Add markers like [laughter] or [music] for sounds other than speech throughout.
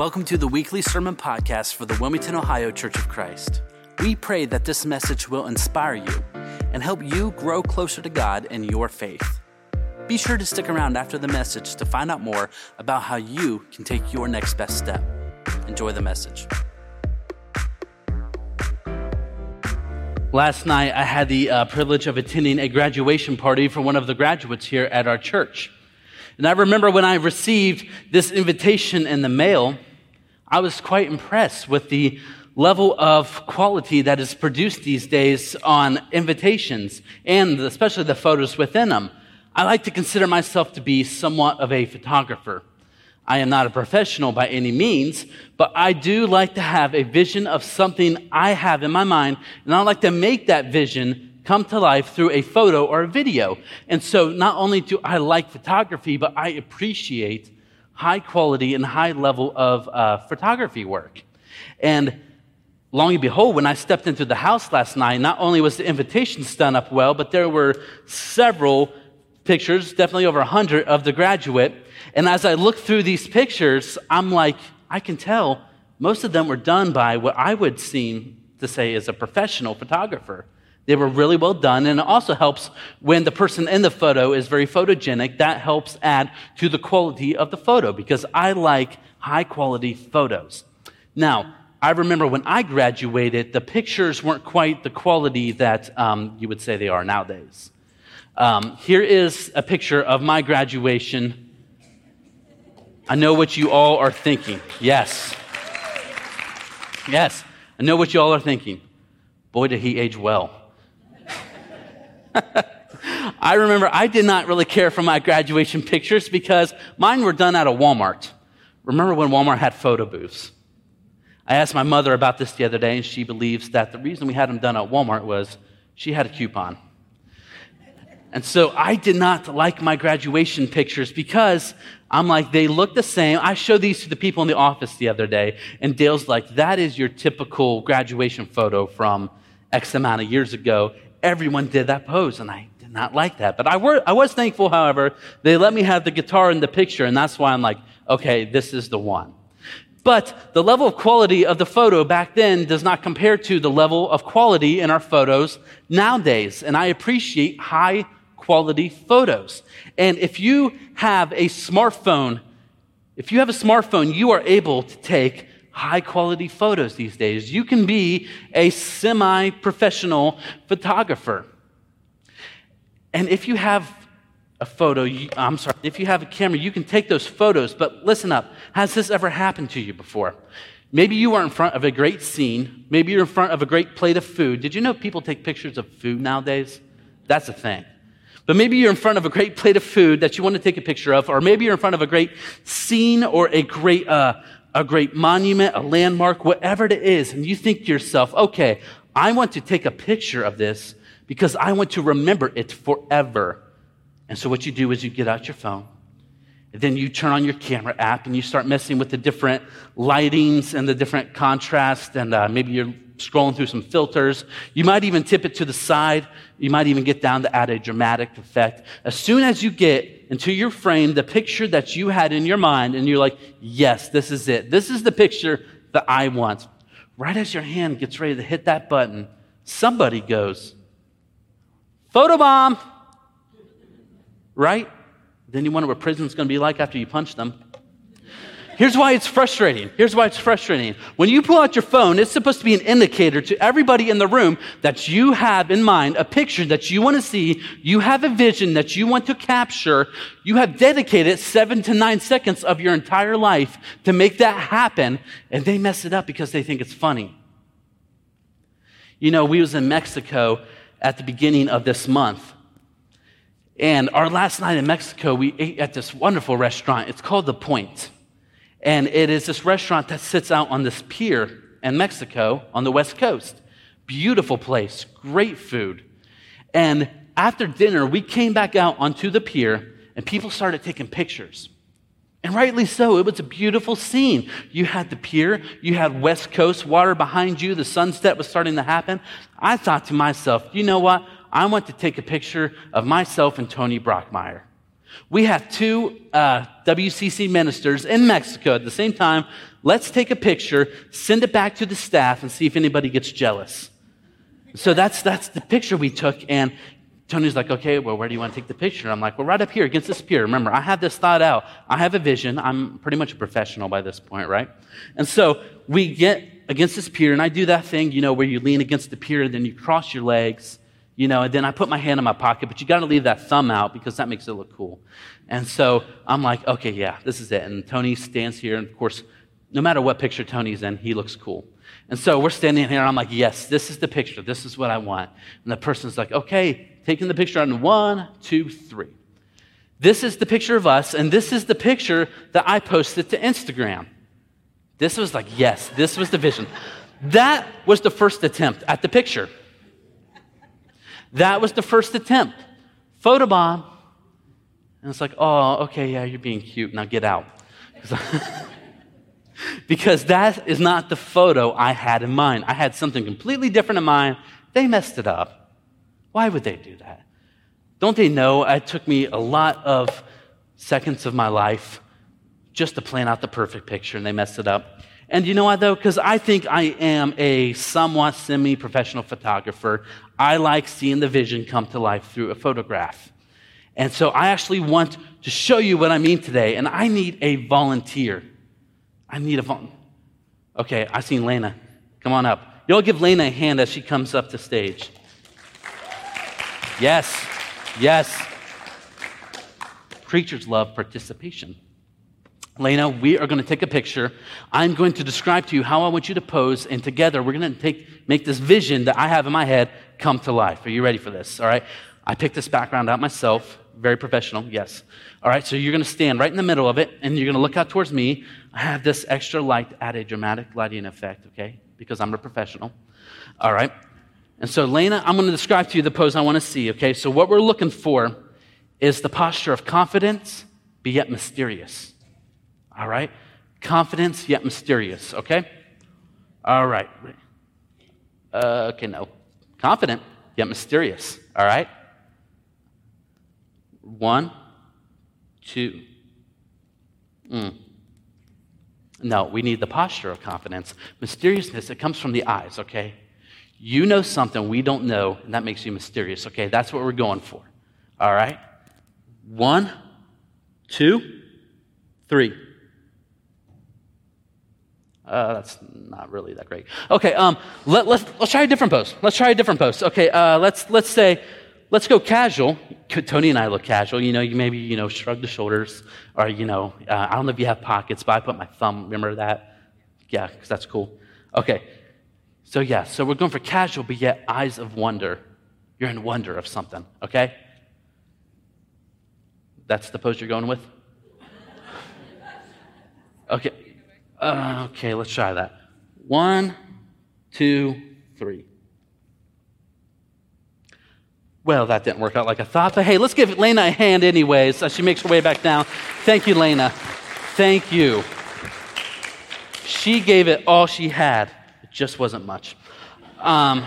Welcome to the weekly sermon podcast for the Wilmington, Ohio Church of Christ. We pray that this message will inspire you and help you grow closer to God in your faith. Be sure to stick around after the message to find out more about how you can take your next best step. Enjoy the message. Last night, I had the uh, privilege of attending a graduation party for one of the graduates here at our church. And I remember when I received this invitation in the mail, I was quite impressed with the level of quality that is produced these days on invitations and especially the photos within them. I like to consider myself to be somewhat of a photographer. I am not a professional by any means, but I do like to have a vision of something I have in my mind, and I like to make that vision come to life through a photo or a video. And so not only do I like photography, but I appreciate high quality and high level of uh, photography work. And long and behold, when I stepped into the house last night, not only was the invitation done up well, but there were several pictures, definitely over 100 of the graduate. And as I looked through these pictures, I'm like, I can tell most of them were done by what I would seem to say is a professional photographer. They were really well done, and it also helps when the person in the photo is very photogenic. That helps add to the quality of the photo because I like high quality photos. Now, I remember when I graduated, the pictures weren't quite the quality that um, you would say they are nowadays. Um, here is a picture of my graduation. I know what you all are thinking. Yes. Yes, I know what you all are thinking. Boy, did he age well. [laughs] I remember I did not really care for my graduation pictures because mine were done at a Walmart. Remember when Walmart had photo booths? I asked my mother about this the other day, and she believes that the reason we had them done at Walmart was she had a coupon. And so I did not like my graduation pictures because I'm like, they look the same. I showed these to the people in the office the other day, and Dale's like, that is your typical graduation photo from X amount of years ago everyone did that pose, and I did not like that. But I, were, I was thankful, however, they let me have the guitar in the picture, and that's why I'm like, okay, this is the one. But the level of quality of the photo back then does not compare to the level of quality in our photos nowadays. And I appreciate high quality photos. And if you have a smartphone, if you have a smartphone, you are able to take high quality photos these days. You can be a semi professional photographer. And if you have a photo, you, I'm sorry, if you have a camera, you can take those photos. But listen up has this ever happened to you before? Maybe you are in front of a great scene. Maybe you're in front of a great plate of food. Did you know people take pictures of food nowadays? That's a thing. But maybe you're in front of a great plate of food that you want to take a picture of, or maybe you're in front of a great scene or a great uh, a great monument, a landmark, whatever it is, and you think to yourself, okay, I want to take a picture of this because I want to remember it forever. And so what you do is you get out your phone, and then you turn on your camera app and you start messing with the different lightings and the different contrast, and uh, maybe you're scrolling through some filters. You might even tip it to the side. You might even get down to add a dramatic effect. As soon as you get into your frame the picture that you had in your mind, and you're like, yes, this is it. This is the picture that I want. Right as your hand gets ready to hit that button, somebody goes, photobomb! Right? Then you wonder what prison's going to be like after you punch them. Here's why it's frustrating. Here's why it's frustrating. When you pull out your phone, it's supposed to be an indicator to everybody in the room that you have in mind a picture that you want to see. You have a vision that you want to capture. You have dedicated seven to nine seconds of your entire life to make that happen, and they mess it up because they think it's funny. You know, we was in Mexico at the beginning of this month. And our last night in Mexico, we ate at this wonderful restaurant. It's called The Point. And it is this restaurant that sits out on this pier in Mexico on the West Coast. Beautiful place, great food. And after dinner, we came back out onto the pier and people started taking pictures. And rightly so, it was a beautiful scene. You had the pier, you had West Coast water behind you, the sunset was starting to happen. I thought to myself, you know what? I want to take a picture of myself and Tony Brockmeyer. We have two uh, WCC ministers in Mexico at the same time. Let's take a picture, send it back to the staff, and see if anybody gets jealous. So that's, that's the picture we took. And Tony's like, okay, well, where do you want to take the picture? I'm like, well, right up here against this pier. Remember, I have this thought out. I have a vision. I'm pretty much a professional by this point, right? And so we get against this pier, and I do that thing, you know, where you lean against the pier, and then you cross your legs, you know, and then I put my hand in my pocket, but you got to leave that thumb out because that makes it look cool. And so I'm like, okay, yeah, this is it. And Tony stands here, and of course, no matter what picture Tony's in, he looks cool. And so we're standing here, and I'm like, yes, this is the picture. This is what I want. And the person's like, okay, taking the picture on one, two, three. This is the picture of us, and this is the picture that I posted to Instagram. This was like, yes, this was the vision. That was the first attempt at the picture. That was the first attempt. Photobomb. And it's like, oh, okay, yeah, you're being cute. Now get out. [laughs] because that is not the photo I had in mind. I had something completely different in mind. They messed it up. Why would they do that? Don't they know it took me a lot of seconds of my life just to plan out the perfect picture and they messed it up? And you know what, though? Because I think I am a somewhat semi professional photographer. I like seeing the vision come to life through a photograph. And so I actually want to show you what I mean today. And I need a volunteer. I need a volunteer. Okay, I've seen Lena. Come on up. Y'all give Lena a hand as she comes up to stage. Yes, yes. Preachers love participation. Lena, we are going to take a picture. I'm going to describe to you how I want you to pose, and together we're going to take, make this vision that I have in my head come to life. Are you ready for this? All right. I picked this background out myself. Very professional, yes. All right, so you're going to stand right in the middle of it, and you're going to look out towards me. I have this extra light add a dramatic lighting effect, okay? Because I'm a professional. All right. And so, Lena, I'm going to describe to you the pose I want to see, okay? So, what we're looking for is the posture of confidence, be yet mysterious. All right? Confidence, yet mysterious, okay? All right. Uh, okay, no. Confident, yet mysterious, all right? One, two. Mm. No, we need the posture of confidence. Mysteriousness, it comes from the eyes, okay? You know something we don't know, and that makes you mysterious, okay? That's what we're going for, all right? One, two, three. Uh, that's not really that great. Okay, um, let, us let's, let's try a different pose. Let's try a different pose. Okay, uh, let's let's say let's go casual. Tony and I look casual. You know, you maybe you know shrug the shoulders, or you know, uh, I don't know if you have pockets, but I put my thumb. Remember that? Yeah, because that's cool. Okay, so yeah, so we're going for casual, but yet eyes of wonder. You're in wonder of something. Okay, that's the pose you're going with. [laughs] Okay. Uh, okay, let's try that. One, two, three. Well, that didn't work out like I thought, but hey, let's give Lena a hand anyways as she makes her way back down. Thank you, Lena. Thank you. She gave it all she had. It just wasn't much. Um,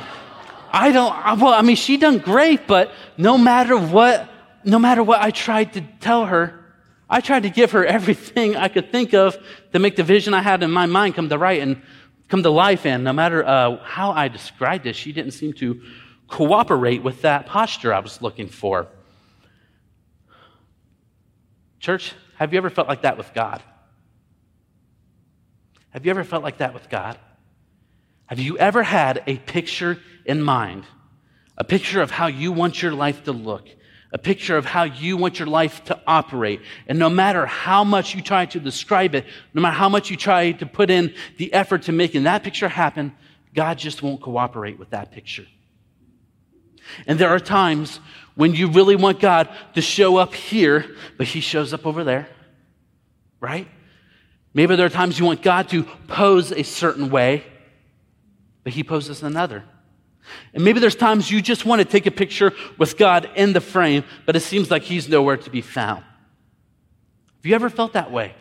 I don't, well, I mean, she done great, but no matter what, no matter what I tried to tell her, I tried to give her [laughs] everything I could think of to make the vision I had in my mind come to right and come to life. And no matter uh, how I described it, she didn't seem to cooperate with that posture I was looking for. Church, have you ever felt like that with God? Have you ever felt like that with God? Have you ever had a picture in mind, a picture of how you want your life to look? A picture of how you want your life to operate. And no matter how much you try to describe it, no matter how much you try to put in the effort to making that picture happen, God just won't cooperate with that picture. And there are times when you really want God to show up here, but He shows up over there, right? Maybe there are times you want God to pose a certain way, but He poses another. And maybe there's times you just want to take a picture with God in the frame, but it seems like He's nowhere to be found. Have you ever felt that way?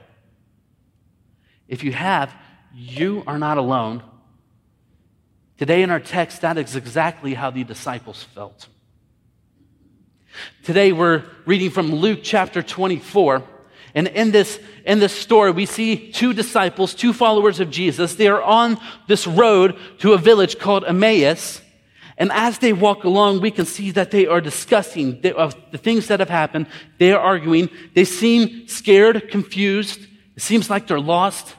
If you have, you are not alone. Today in our text, that is exactly how the disciples felt. Today we're reading from Luke chapter 24. And in this, in this story, we see two disciples, two followers of Jesus. They are on this road to a village called Emmaus. And as they walk along, we can see that they are discussing the, the things that have happened. They are arguing. They seem scared, confused. It seems like they're lost.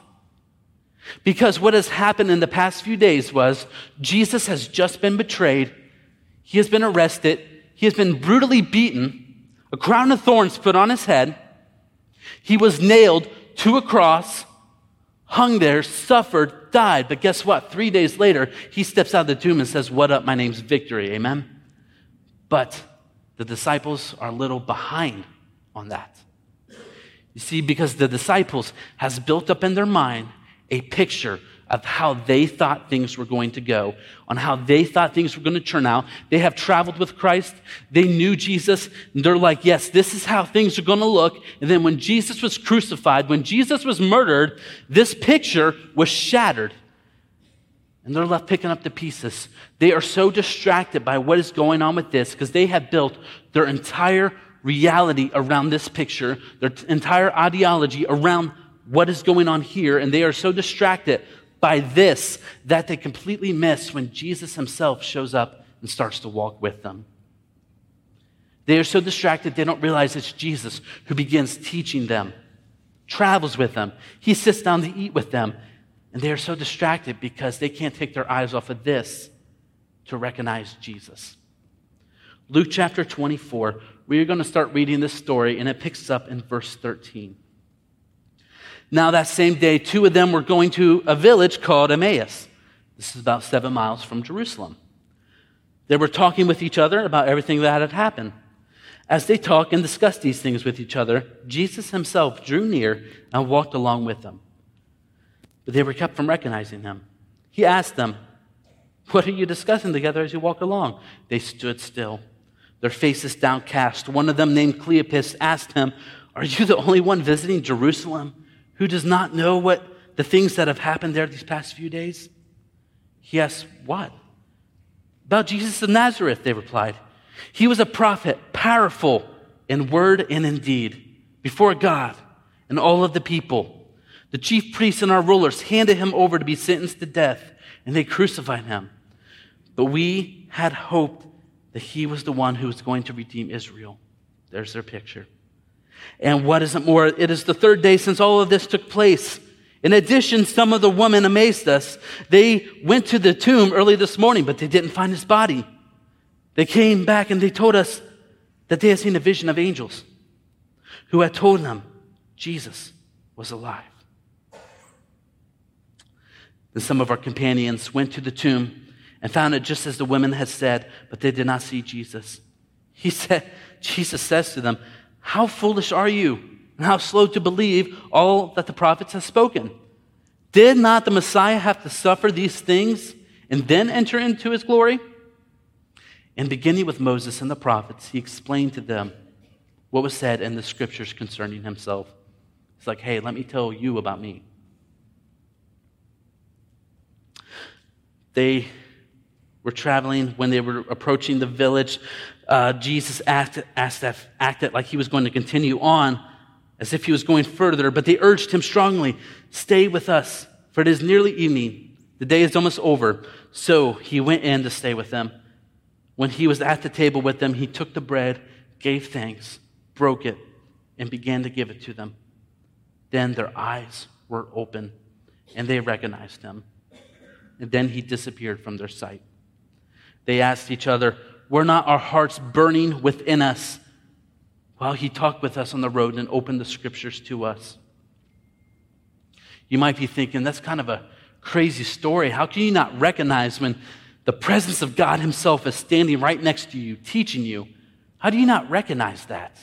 Because what has happened in the past few days was Jesus has just been betrayed. He has been arrested. He has been brutally beaten. A crown of thorns put on his head. He was nailed to a cross, hung there, suffered, died. But guess what? Three days later, he steps out of the tomb and says, What up? My name's Victory. Amen. But the disciples are a little behind on that. You see, because the disciples has built up in their mind a picture of how they thought things were going to go, on how they thought things were going to turn out. They have traveled with Christ. They knew Jesus. And they're like, yes, this is how things are going to look. And then when Jesus was crucified, when Jesus was murdered, this picture was shattered. And they're left picking up the pieces. They are so distracted by what is going on with this because they have built their entire reality around this picture, their entire ideology around what is going on here, and they are so distracted by this that they completely miss when Jesus himself shows up and starts to walk with them. They are so distracted they don't realize it's Jesus who begins teaching them, travels with them. He sits down to eat with them, and they are so distracted because they can't take their eyes off of this to recognize Jesus. Luke chapter 24, we are going to start reading this story, and it picks up in verse 13. Now, that same day, two of them were going to a village called Emmaus. This is about seven miles from Jerusalem. They were talking with each other about everything that had happened. As they talked and discussed these things with each other, Jesus himself drew near and walked along with them. But they were kept from recognizing him. He asked them, What are you discussing together as you walk along? They stood still, their faces downcast. One of them, named Cleopas, asked him, Are you the only one visiting Jerusalem? Who does not know what the things that have happened there these past few days? Yes, what? About Jesus of Nazareth, they replied. He was a prophet, powerful in word and in deed, before God and all of the people. The chief priests and our rulers handed him over to be sentenced to death, and they crucified him. But we had hoped that he was the one who was going to redeem Israel. There's their picture. And what is it more? It is the third day since all of this took place. In addition, some of the women amazed us. They went to the tomb early this morning, but they didn't find his body. They came back and they told us that they had seen a vision of angels who had told them Jesus was alive. Then some of our companions went to the tomb and found it just as the women had said, but they did not see Jesus. He said, Jesus says to them, how foolish are you, and how slow to believe all that the prophets have spoken? Did not the Messiah have to suffer these things and then enter into his glory? And beginning with Moses and the prophets, he explained to them what was said in the scriptures concerning himself. It's like, hey, let me tell you about me. They were traveling when they were approaching the village uh, Jesus acted, acted like he was going to continue on as if he was going further, but they urged him strongly, Stay with us, for it is nearly evening. The day is almost over. So he went in to stay with them. When he was at the table with them, he took the bread, gave thanks, broke it, and began to give it to them. Then their eyes were open, and they recognized him. And then he disappeared from their sight. They asked each other, were not our hearts burning within us while he talked with us on the road and opened the scriptures to us? You might be thinking, that's kind of a crazy story. How can you not recognize when the presence of God Himself is standing right next to you, teaching you? How do you not recognize that?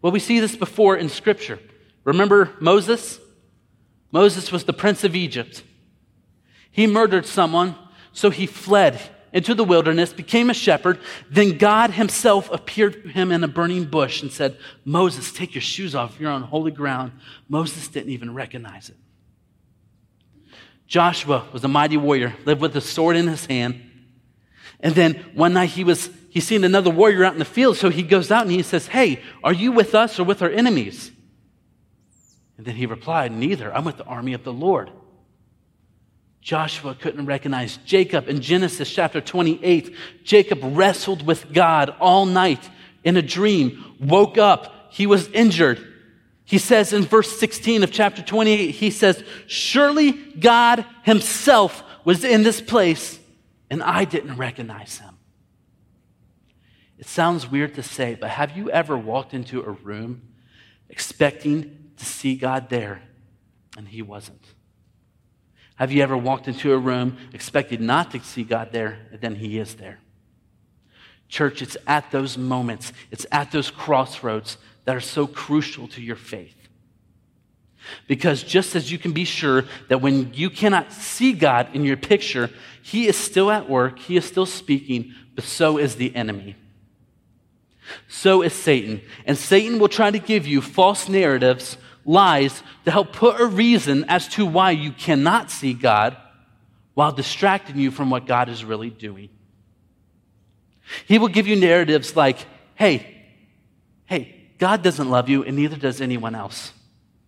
Well, we see this before in Scripture. Remember Moses? Moses was the prince of Egypt. He murdered someone, so he fled into the wilderness, became a shepherd. Then God himself appeared to him in a burning bush and said, Moses, take your shoes off. You're on holy ground. Moses didn't even recognize it. Joshua was a mighty warrior, lived with a sword in his hand. And then one night he was, he seen another warrior out in the field, so he goes out and he says, Hey, are you with us or with our enemies? And then he replied, Neither. I'm with the army of the Lord. Joshua couldn't recognize Jacob in Genesis chapter 28. Jacob wrestled with God all night in a dream, woke up, he was injured. He says in verse 16 of chapter 28, he says, Surely God Himself was in this place, and I didn't recognize Him. It sounds weird to say, but have you ever walked into a room expecting to see God there, and He wasn't? Have you ever walked into a room expected not to see God there, and then He is there? Church, it's at those moments, it's at those crossroads that are so crucial to your faith. Because just as you can be sure that when you cannot see God in your picture, He is still at work, He is still speaking, but so is the enemy. So is Satan. And Satan will try to give you false narratives lies to help put a reason as to why you cannot see God while distracting you from what God is really doing. He will give you narratives like, hey, hey, God doesn't love you, and neither does anyone else.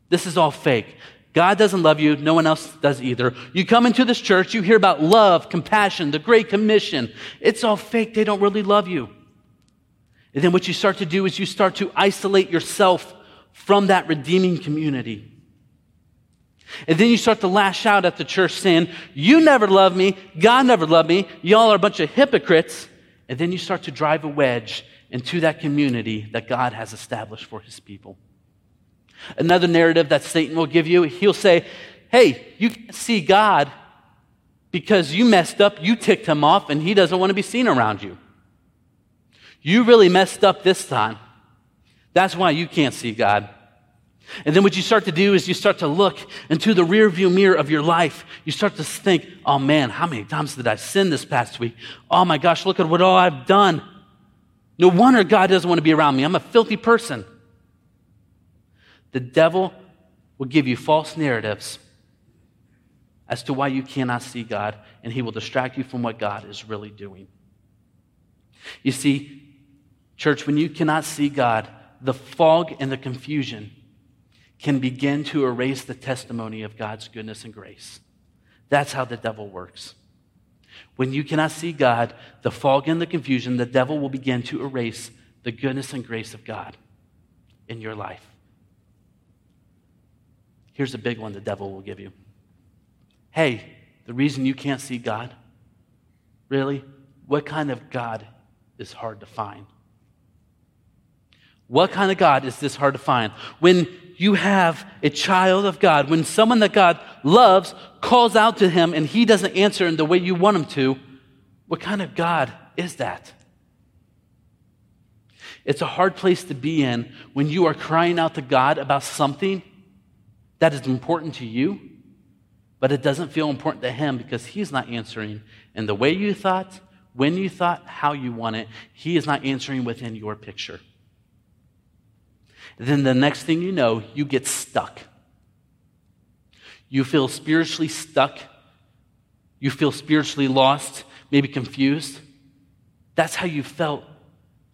This is all fake. God doesn't love you, no one else does either. You come into this church, you hear about love, compassion, the Great Commission. It's all fake, they don't really love you. And then what you start to do is you start to isolate yourself from that redeeming community. And then you start to lash out at the church saying, You never loved me. God never loved me. Y'all are a bunch of hypocrites. And then you start to drive a wedge into that community that God has established for his people. Another narrative that Satan will give you, he'll say, Hey, you can't see God because you messed up, you ticked him off, and he doesn't want to be seen around you. You really messed up this time. That's why you can't see God. And then what you start to do is you start to look into the rearview mirror of your life. You start to think, oh man, how many times did I sin this past week? Oh my gosh, look at what all I've done. No wonder God doesn't want to be around me. I'm a filthy person. The devil will give you false narratives as to why you cannot see God, and he will distract you from what God is really doing. You see, church, when you cannot see God, the fog and the confusion can begin to erase the testimony of God's goodness and grace. That's how the devil works. When you cannot see God, the fog and the confusion, the devil will begin to erase the goodness and grace of God in your life. Here's a big one the devil will give you. Hey, the reason you can't see God, really? What kind of God is hard to find? What kind of God is this hard to find? When you have a child of God, when someone that God loves calls out to him and he doesn't answer in the way you want him to, what kind of God is that? It's a hard place to be in when you are crying out to God about something that is important to you, but it doesn't feel important to Him because He's not answering in the way you thought, when you thought, how you want it. He is not answering within your picture then the next thing you know, you get stuck. You feel spiritually stuck. You feel spiritually lost, maybe confused. That's how you felt.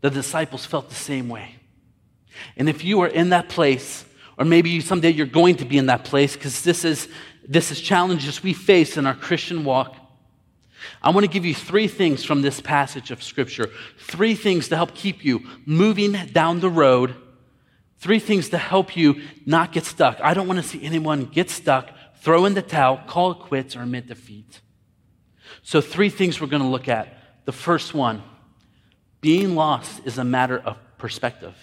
The disciples felt the same way. And if you are in that place, or maybe someday you're going to be in that place, because this is, this is challenges we face in our Christian walk. I want to give you three things from this passage of Scripture. Three things to help keep you moving down the road Three things to help you not get stuck. I don't want to see anyone get stuck, throw in the towel, call it quits, or admit defeat. So, three things we're going to look at. The first one being lost is a matter of perspective.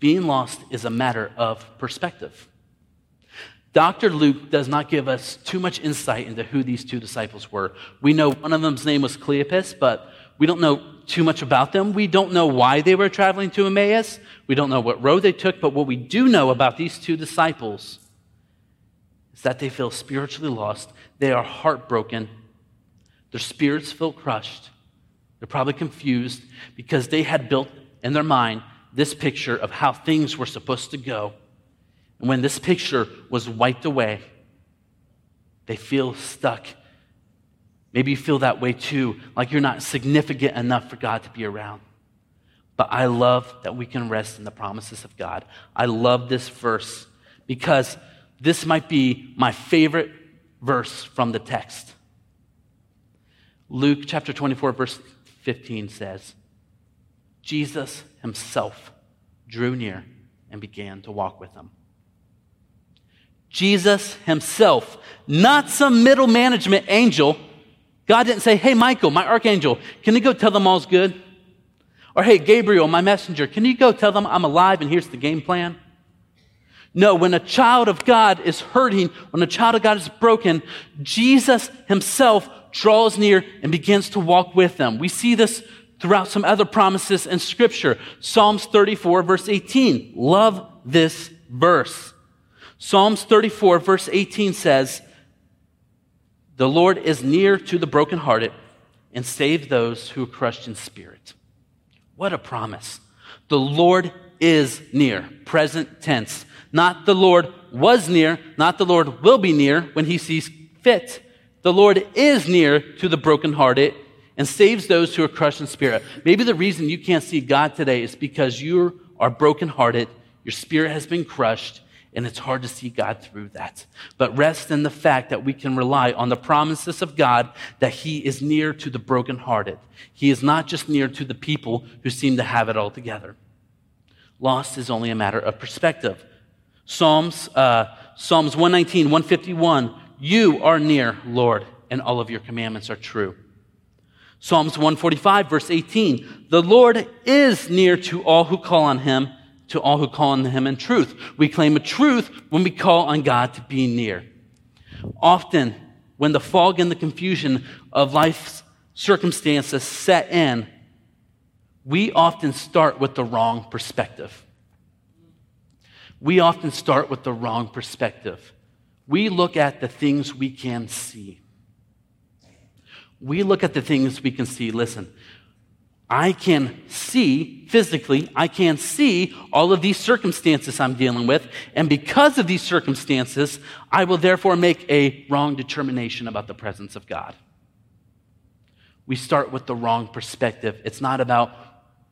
Being lost is a matter of perspective. Dr. Luke does not give us too much insight into who these two disciples were. We know one of them's name was Cleopas, but we don't know too much about them. We don't know why they were traveling to Emmaus. We don't know what road they took, but what we do know about these two disciples is that they feel spiritually lost. They are heartbroken. Their spirits feel crushed. They're probably confused because they had built in their mind this picture of how things were supposed to go. And when this picture was wiped away, they feel stuck Maybe you feel that way too, like you're not significant enough for God to be around. But I love that we can rest in the promises of God. I love this verse because this might be my favorite verse from the text. Luke chapter 24, verse 15 says, Jesus himself drew near and began to walk with them. Jesus himself, not some middle management angel. God didn't say, Hey, Michael, my archangel, can you go tell them all's good? Or, Hey, Gabriel, my messenger, can you go tell them I'm alive and here's the game plan? No, when a child of God is hurting, when a child of God is broken, Jesus himself draws near and begins to walk with them. We see this throughout some other promises in scripture. Psalms 34 verse 18. Love this verse. Psalms 34 verse 18 says, the Lord is near to the brokenhearted and save those who are crushed in spirit. What a promise. The Lord is near, present tense. Not the Lord was near, not the Lord will be near when he sees fit. The Lord is near to the brokenhearted and saves those who are crushed in spirit. Maybe the reason you can't see God today is because you are brokenhearted, your spirit has been crushed, and it's hard to see God through that. But rest in the fact that we can rely on the promises of God that He is near to the brokenhearted. He is not just near to the people who seem to have it all together. Lost is only a matter of perspective. Psalms, uh, Psalms 119, 151, you are near, Lord, and all of your commandments are true. Psalms 145, verse 18, the Lord is near to all who call on him, to all who call on him in truth. We claim a truth when we call on God to be near. Often, when the fog and the confusion of life's circumstances set in, we often start with the wrong perspective we often start with the wrong perspective. We look at the things we can see. We look at the things we can see. Listen, I can see physically, I can see all of these circumstances I'm dealing with, and because of these circumstances, I will therefore make a wrong determination about the presence of God. We start with the wrong perspective. It's not about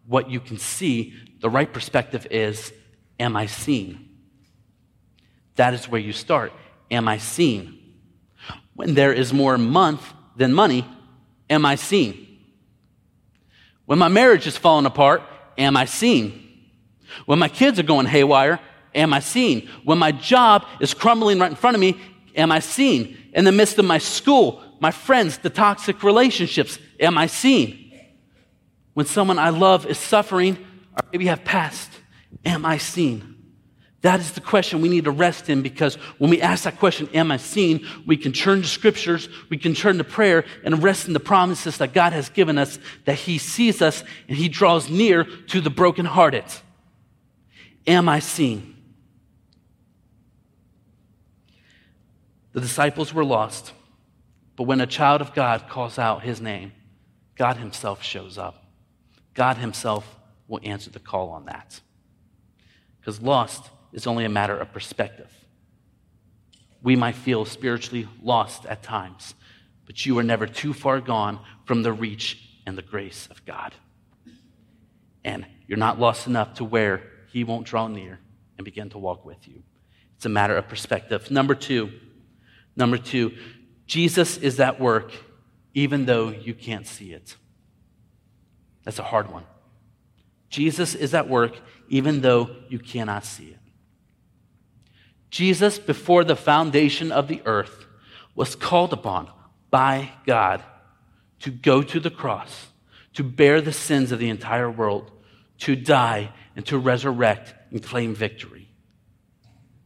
what you can see, the right perspective is Am I seen? That is where you start. Am I seen? When there is more month than money, am I seen? When my marriage is falling apart, am I seen? When my kids are going haywire, am I seen? When my job is crumbling right in front of me, am I seen? In the midst of my school, my friends, the toxic relationships, am I seen? When someone I love is suffering or maybe have passed, Am I seen? That is the question we need to rest in because when we ask that question, Am I seen? we can turn to scriptures, we can turn to prayer and rest in the promises that God has given us that He sees us and He draws near to the brokenhearted. Am I seen? The disciples were lost, but when a child of God calls out His name, God Himself shows up. God Himself will answer the call on that because lost is only a matter of perspective. We might feel spiritually lost at times, but you are never too far gone from the reach and the grace of God. And you're not lost enough to where He won't draw near and begin to walk with you. It's a matter of perspective. Number two, number two, Jesus is at work even though you can't see it. That's a hard one. Jesus is at work even though you cannot see it. Jesus, before the foundation of the earth, was called upon by God to go to the cross, to bear the sins of the entire world, to die, and to resurrect and claim victory.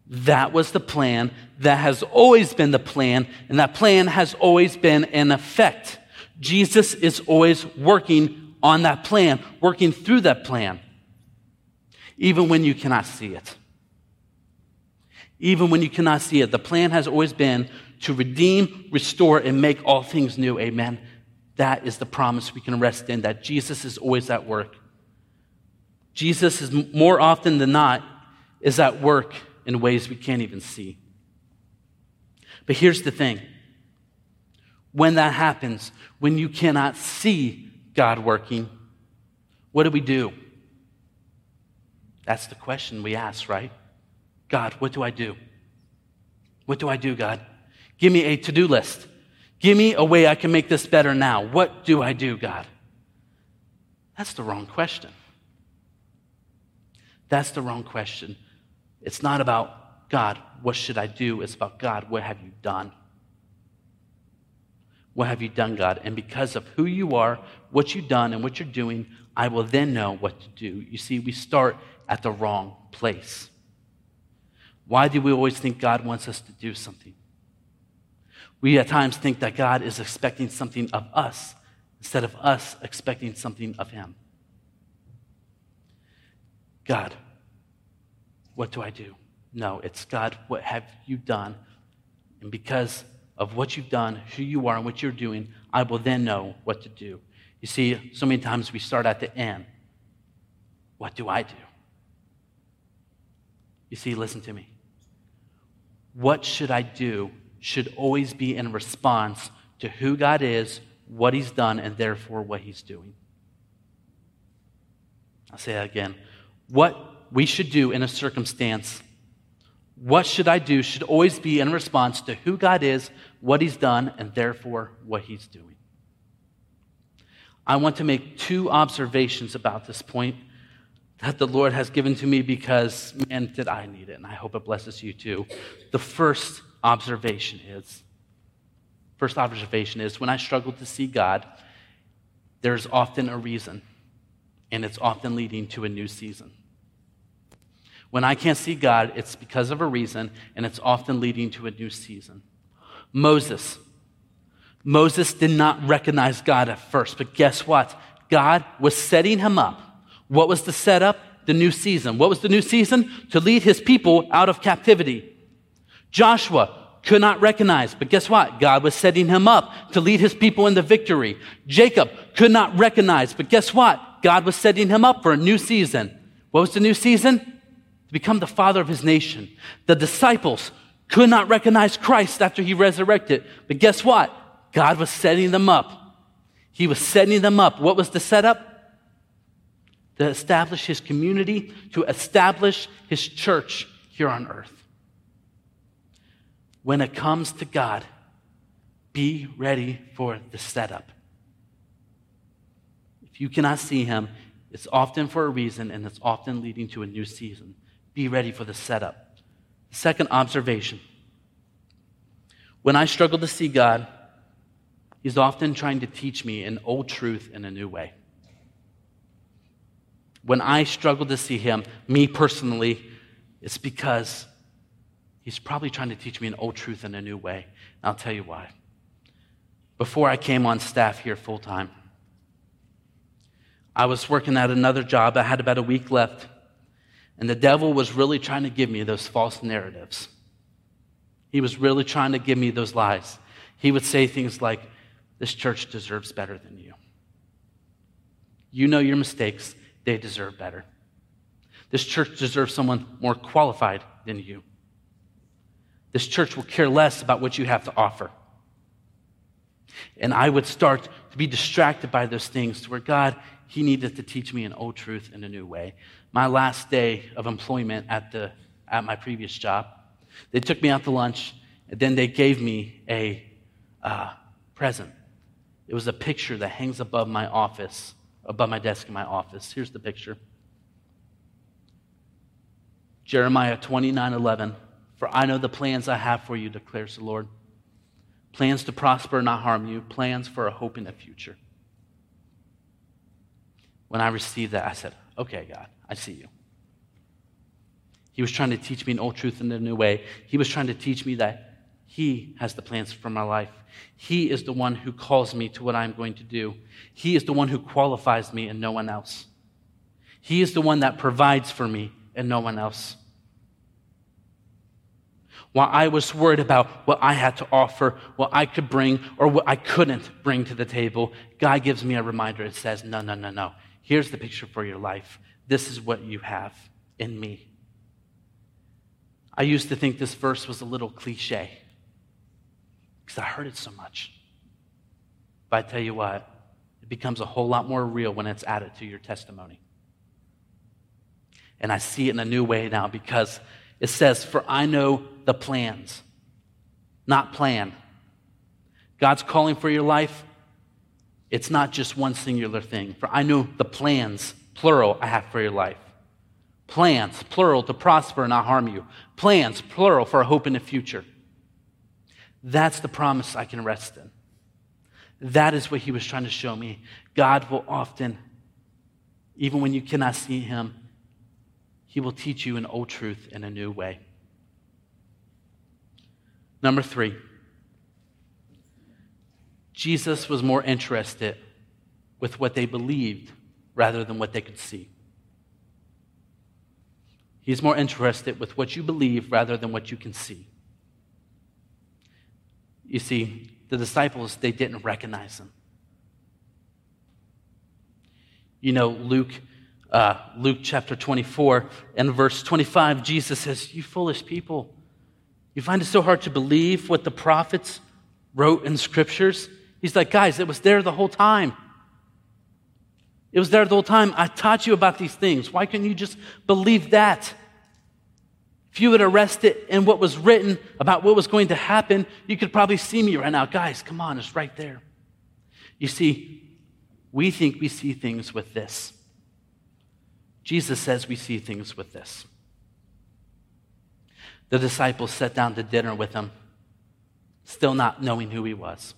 That was the plan. That has always been the plan, and that plan has always been in effect. Jesus is always working on that plan, working through that plan even when you cannot see it. Even when you cannot see it. The plan has always been to redeem, restore, and make all things new. Amen. That is the promise we can rest in, that Jesus is always at work. Jesus is more often than not is at work in ways we can't even see. But here's the thing. when that happens, when you cannot see God working, what do we do? That's the question we ask, right? God, what do I do? What do I do, God? Give me a to do list. Give me a way I can make this better now. What do I do, God? That's the wrong question. That's the wrong question. It's not about God, what should I do? It's about God, what have you done? What have you done, God? And because of who you are, what you've done, and what you're doing, I will then know what to do. You see, we start at the wrong place. Why do we always think God wants us to do something? We at times think that God is expecting something of us instead of us expecting something of Him. God, what do I do? No, it's God, what have you done? And because of what you've done, who you are, and what you're doing, I will then know what to do. You see, so many times we start at the end. What do I do? You see, listen to me. What should I do should always be in response to who God is, what He's done, and therefore what He's doing. I'll say that again. What we should do in a circumstance, what should I do, should always be in response to who God is, what He's done, and therefore what He's doing. I want to make two observations about this point that the Lord has given to me because, man, did I need it, and I hope it blesses you too. The first observation is first observation is when I struggle to see God, there's often a reason, and it's often leading to a new season. When I can't see God, it's because of a reason, and it's often leading to a new season. Moses. Moses did not recognize God at first, but guess what? God was setting him up. What was the setup? The new season. What was the new season? To lead his people out of captivity. Joshua could not recognize, but guess what? God was setting him up to lead his people into victory. Jacob could not recognize, but guess what? God was setting him up for a new season. What was the new season? To become the father of his nation. The disciples could not recognize Christ after he resurrected, but guess what? God was setting them up. He was setting them up. What was the setup? To establish his community, to establish his church here on earth when it comes to God, be ready for the setup. If you cannot see Him, it's often for a reason and it's often leading to a new season. Be ready for the setup. Second observation when I struggle to see God, He's often trying to teach me an old truth in a new way. When I struggle to see Him, me personally, it's because He's probably trying to teach me an old truth in a new way. And I'll tell you why. Before I came on staff here full time, I was working at another job. I had about a week left. And the devil was really trying to give me those false narratives. He was really trying to give me those lies. He would say things like, This church deserves better than you. You know your mistakes, they deserve better. This church deserves someone more qualified than you. This church will care less about what you have to offer. And I would start to be distracted by those things to where God, He needed to teach me an old truth in a new way. My last day of employment at, the, at my previous job, they took me out to lunch, and then they gave me a uh, present. It was a picture that hangs above my office, above my desk in my office. Here's the picture Jeremiah 29 11. For I know the plans I have for you, declares the Lord. Plans to prosper, not harm you, plans for a hope in the future. When I received that, I said, Okay, God, I see you. He was trying to teach me an old truth in a new way. He was trying to teach me that He has the plans for my life. He is the one who calls me to what I'm going to do. He is the one who qualifies me and no one else. He is the one that provides for me and no one else. While I was worried about what I had to offer, what I could bring, or what I couldn't bring to the table, God gives me a reminder. It says, No, no, no, no. Here's the picture for your life. This is what you have in me. I used to think this verse was a little cliche because I heard it so much. But I tell you what, it becomes a whole lot more real when it's added to your testimony. And I see it in a new way now because it says, For I know the plans, not plan. God's calling for your life, it's not just one singular thing. For I know the plans, plural, I have for your life. Plans, plural, to prosper and not harm you. Plans, plural, for a hope in the future. That's the promise I can rest in. That is what he was trying to show me. God will often, even when you cannot see him, he will teach you an old truth in a new way. Number three, Jesus was more interested with what they believed rather than what they could see. He's more interested with what you believe rather than what you can see. You see, the disciples, they didn't recognize him. You know, Luke, uh, Luke chapter 24 and verse 25, Jesus says, You foolish people, you find it so hard to believe what the prophets wrote in scriptures? He's like, Guys, it was there the whole time. It was there the whole time. I taught you about these things. Why couldn't you just believe that? If you would arrest it in what was written about what was going to happen, you could probably see me right now. Guys, come on, it's right there. You see, we think we see things with this. Jesus says we see things with this. The disciples sat down to dinner with him, still not knowing who he was.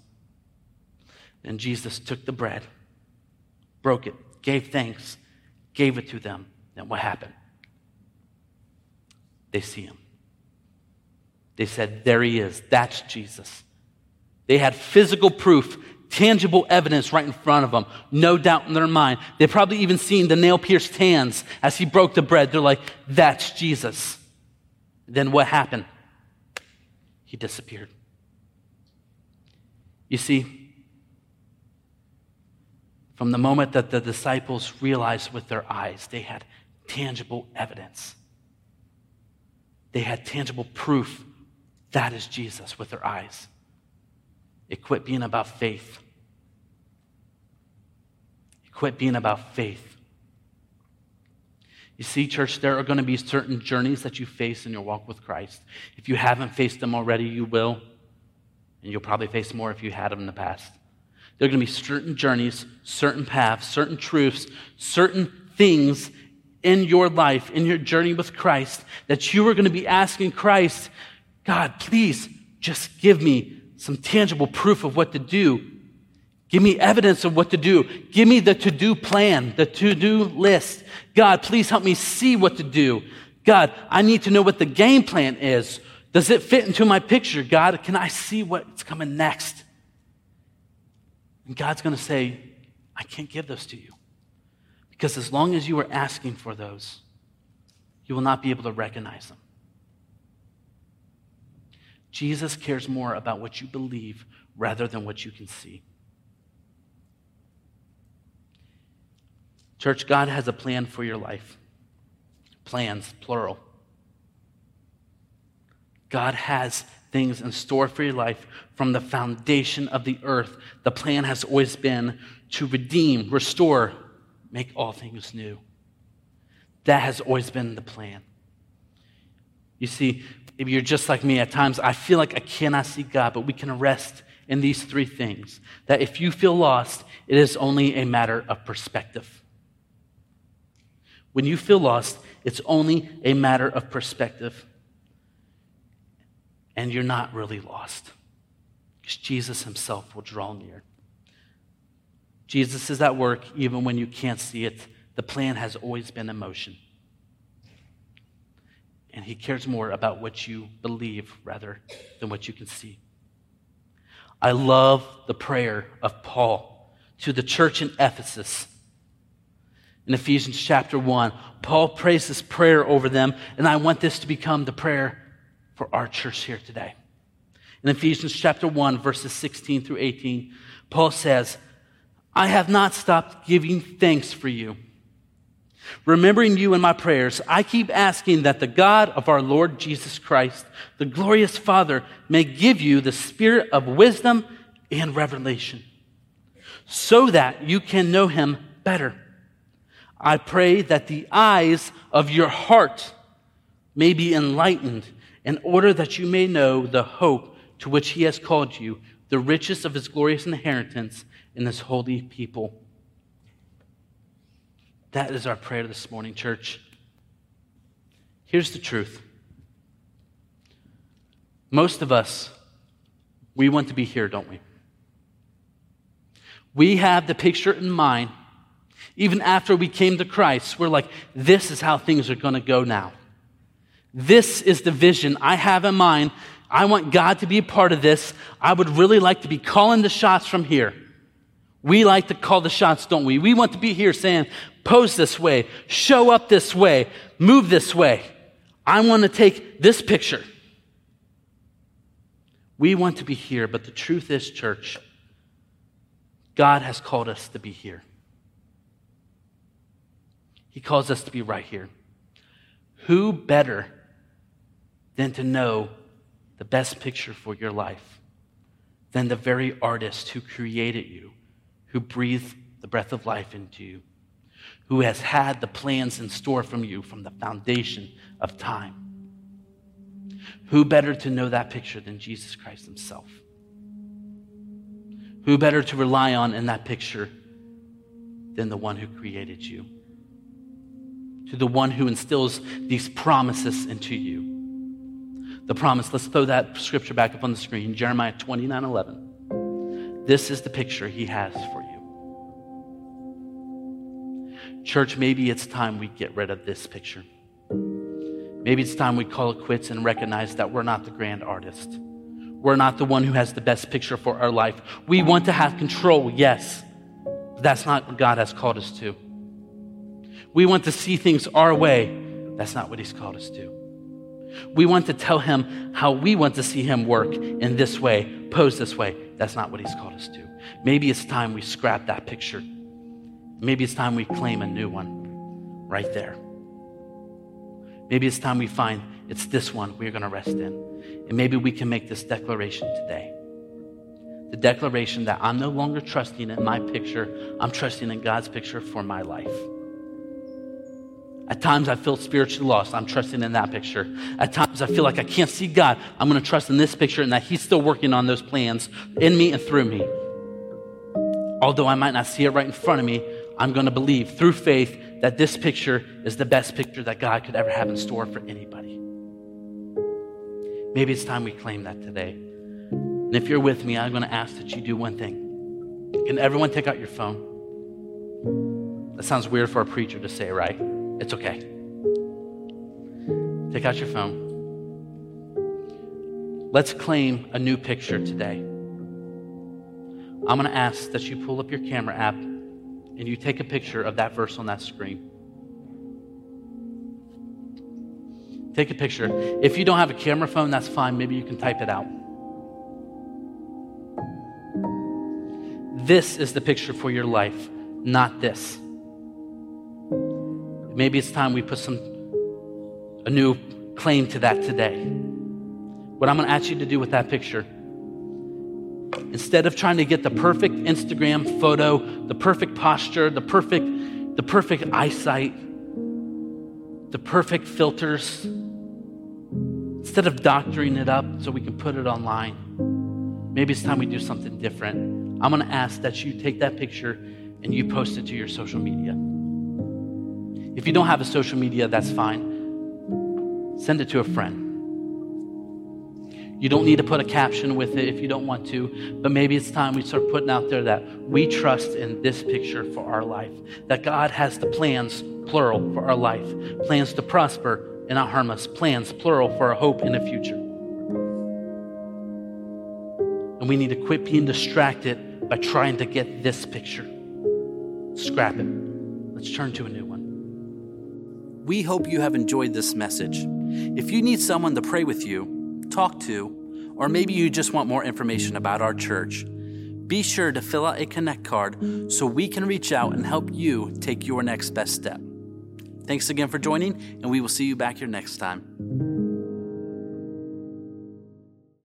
And Jesus took the bread, broke it, gave thanks, gave it to them. And what happened? They see him. They said, There he is. That's Jesus. They had physical proof, tangible evidence right in front of them, no doubt in their mind. They probably even seen the nail pierced hands as he broke the bread. They're like, That's Jesus. Then what happened? He disappeared. You see, from the moment that the disciples realized with their eyes, they had tangible evidence they had tangible proof that is Jesus with their eyes. It quit being about faith. It quit being about faith. You see, church, there are going to be certain journeys that you face in your walk with Christ. If you haven't faced them already, you will. And you'll probably face more if you had them in the past. There are going to be certain journeys, certain paths, certain truths, certain things in your life, in your journey with Christ, that you are going to be asking Christ, God, please just give me some tangible proof of what to do. Give me evidence of what to do. Give me the to do plan, the to do list. God, please help me see what to do. God, I need to know what the game plan is. Does it fit into my picture? God, can I see what's coming next? And God's going to say, I can't give those to you. Because as long as you are asking for those, you will not be able to recognize them. Jesus cares more about what you believe rather than what you can see. Church, God has a plan for your life. Plans, plural. God has things in store for your life from the foundation of the earth. The plan has always been to redeem, restore, make all things new. That has always been the plan. You see, if you're just like me, at times I feel like I cannot see God, but we can rest in these three things. That if you feel lost, it is only a matter of perspective. When you feel lost, it's only a matter of perspective. And you're not really lost because Jesus himself will draw near. Jesus is at work even when you can't see it. The plan has always been in motion. And he cares more about what you believe rather than what you can see. I love the prayer of Paul to the church in Ephesus. In Ephesians chapter 1, Paul prays this prayer over them, and I want this to become the prayer for our church here today. In Ephesians chapter 1, verses 16 through 18, Paul says, I have not stopped giving thanks for you. Remembering you in my prayers, I keep asking that the God of our Lord Jesus Christ, the glorious Father, may give you the spirit of wisdom and revelation. so that you can know him better. I pray that the eyes of your heart may be enlightened in order that you may know the hope to which he has called you, the riches of his glorious inheritance in this holy people. That is our prayer this morning, church. Here's the truth. Most of us, we want to be here, don't we? We have the picture in mind. Even after we came to Christ, we're like, this is how things are going to go now. This is the vision I have in mind. I want God to be a part of this. I would really like to be calling the shots from here. We like to call the shots, don't we? We want to be here saying, pose this way, show up this way, move this way. I want to take this picture. We want to be here, but the truth is, church, God has called us to be here. He calls us to be right here. Who better than to know the best picture for your life than the very artist who created you, who breathed the breath of life into you, who has had the plans in store from you from the foundation of time? Who better to know that picture than Jesus Christ himself? Who better to rely on in that picture than the one who created you? To the one who instills these promises into you. The promise, let's throw that scripture back up on the screen Jeremiah 29 11. This is the picture he has for you. Church, maybe it's time we get rid of this picture. Maybe it's time we call it quits and recognize that we're not the grand artist. We're not the one who has the best picture for our life. We want to have control, yes, but that's not what God has called us to. We want to see things our way. That's not what He's called us to. We want to tell Him how we want to see Him work in this way, pose this way. That's not what He's called us to. Maybe it's time we scrap that picture. Maybe it's time we claim a new one right there. Maybe it's time we find it's this one we're going to rest in. And maybe we can make this declaration today. The declaration that I'm no longer trusting in my picture, I'm trusting in God's picture for my life. At times I feel spiritually lost. I'm trusting in that picture. At times I feel like I can't see God. I'm going to trust in this picture and that He's still working on those plans in me and through me. Although I might not see it right in front of me, I'm going to believe through faith that this picture is the best picture that God could ever have in store for anybody. Maybe it's time we claim that today. And if you're with me, I'm going to ask that you do one thing. Can everyone take out your phone? That sounds weird for a preacher to say, right? It's okay. Take out your phone. Let's claim a new picture today. I'm going to ask that you pull up your camera app and you take a picture of that verse on that screen. Take a picture. If you don't have a camera phone, that's fine. Maybe you can type it out. This is the picture for your life, not this. Maybe it's time we put some a new claim to that today. What I'm going to ask you to do with that picture, instead of trying to get the perfect Instagram photo, the perfect posture, the perfect, the perfect eyesight, the perfect filters, instead of doctoring it up so we can put it online, maybe it's time we do something different. I'm going to ask that you take that picture and you post it to your social media. If you don't have a social media, that's fine. Send it to a friend. You don't need to put a caption with it if you don't want to, but maybe it's time we start putting out there that we trust in this picture for our life. That God has the plans, plural, for our life. Plans to prosper and not harm us. Plans, plural, for our hope in the future. And we need to quit being distracted by trying to get this picture. Scrap it. Let's turn to a new one. We hope you have enjoyed this message. If you need someone to pray with you, talk to, or maybe you just want more information about our church, be sure to fill out a Connect card so we can reach out and help you take your next best step. Thanks again for joining, and we will see you back here next time.